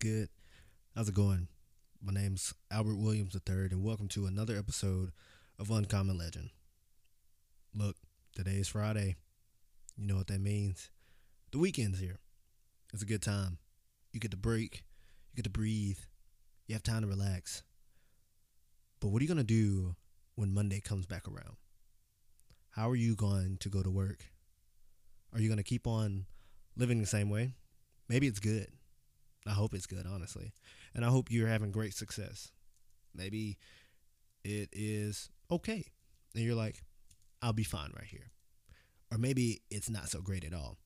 good? How's it going? My name's Albert Williams III, and welcome to another episode of Uncommon Legend. Look, today is Friday. You know what that means. The weekend's here. It's a good time. You get to break, you get to breathe, you have time to relax. But what are you going to do when Monday comes back around? How are you going to go to work? Are you going to keep on living the same way? Maybe it's good. I hope it's good, honestly. And I hope you're having great success. Maybe it is okay. And you're like, I'll be fine right here. Or maybe it's not so great at all.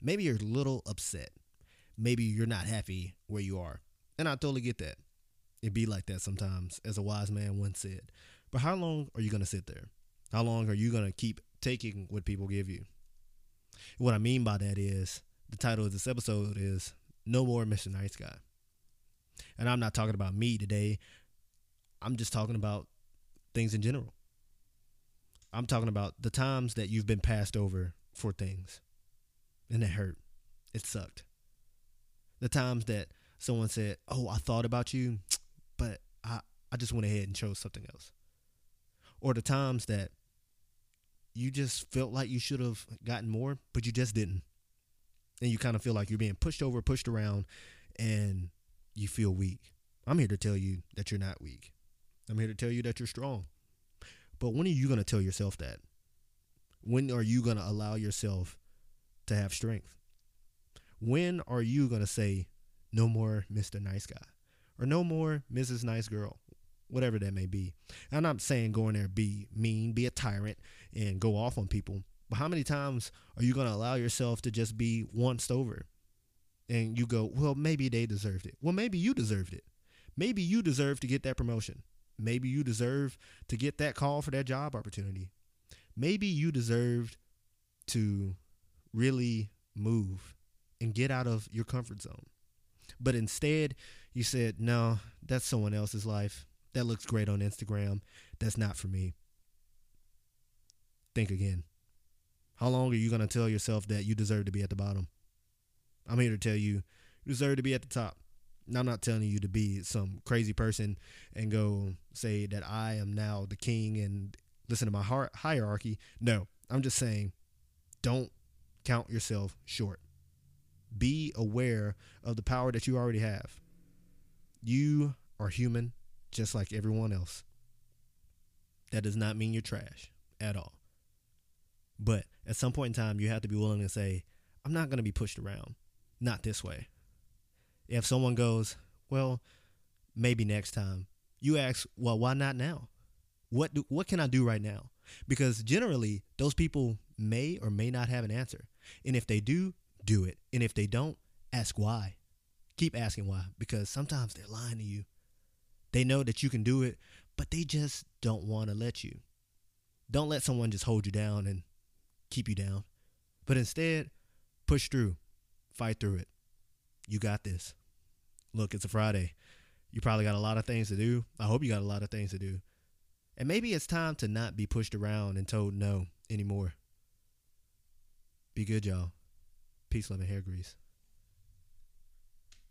Maybe you're a little upset. Maybe you're not happy where you are. And I totally get that. It be like that sometimes, as a wise man once said. But how long are you going to sit there? How long are you going to keep taking what people give you? What I mean by that is the title of this episode is No More Mr. Nice Guy. And I'm not talking about me today. I'm just talking about things in general. I'm talking about the times that you've been passed over for things and it hurt. It sucked. The times that someone said, Oh, I thought about you, but I, I just went ahead and chose something else. Or the times that you just felt like you should have gotten more, but you just didn't. And you kind of feel like you're being pushed over, pushed around, and you feel weak. I'm here to tell you that you're not weak. I'm here to tell you that you're strong. But when are you going to tell yourself that? When are you going to allow yourself to have strength? When are you going to say, no more Mr. Nice Guy or no more Mrs. Nice Girl? Whatever that may be. I'm not saying go in there be mean, be a tyrant, and go off on people. But how many times are you going to allow yourself to just be once over? And you go, well, maybe they deserved it. Well, maybe you deserved it. Maybe you deserve to get that promotion. Maybe you deserve to get that call for that job opportunity. Maybe you deserved to really move and get out of your comfort zone. But instead, you said, no, that's someone else's life. That looks great on Instagram. That's not for me. Think again. How long are you going to tell yourself that you deserve to be at the bottom? I'm here to tell you, you deserve to be at the top. And I'm not telling you to be some crazy person and go say that I am now the king and listen to my hierarchy. No, I'm just saying don't count yourself short. Be aware of the power that you already have. You are human just like everyone else. That does not mean you're trash at all. But at some point in time, you have to be willing to say, I'm not going to be pushed around. Not this way. If someone goes, well, maybe next time, you ask, well, why not now? What do, what can I do right now? Because generally, those people may or may not have an answer. And if they do, do it. And if they don't, ask why. Keep asking why because sometimes they're lying to you. They know that you can do it, but they just don't want to let you. Don't let someone just hold you down and keep you down, but instead, push through, fight through it. You got this. Look, it's a Friday. You probably got a lot of things to do. I hope you got a lot of things to do. And maybe it's time to not be pushed around and told no anymore. Be good, y'all. Peace, love, and hair grease.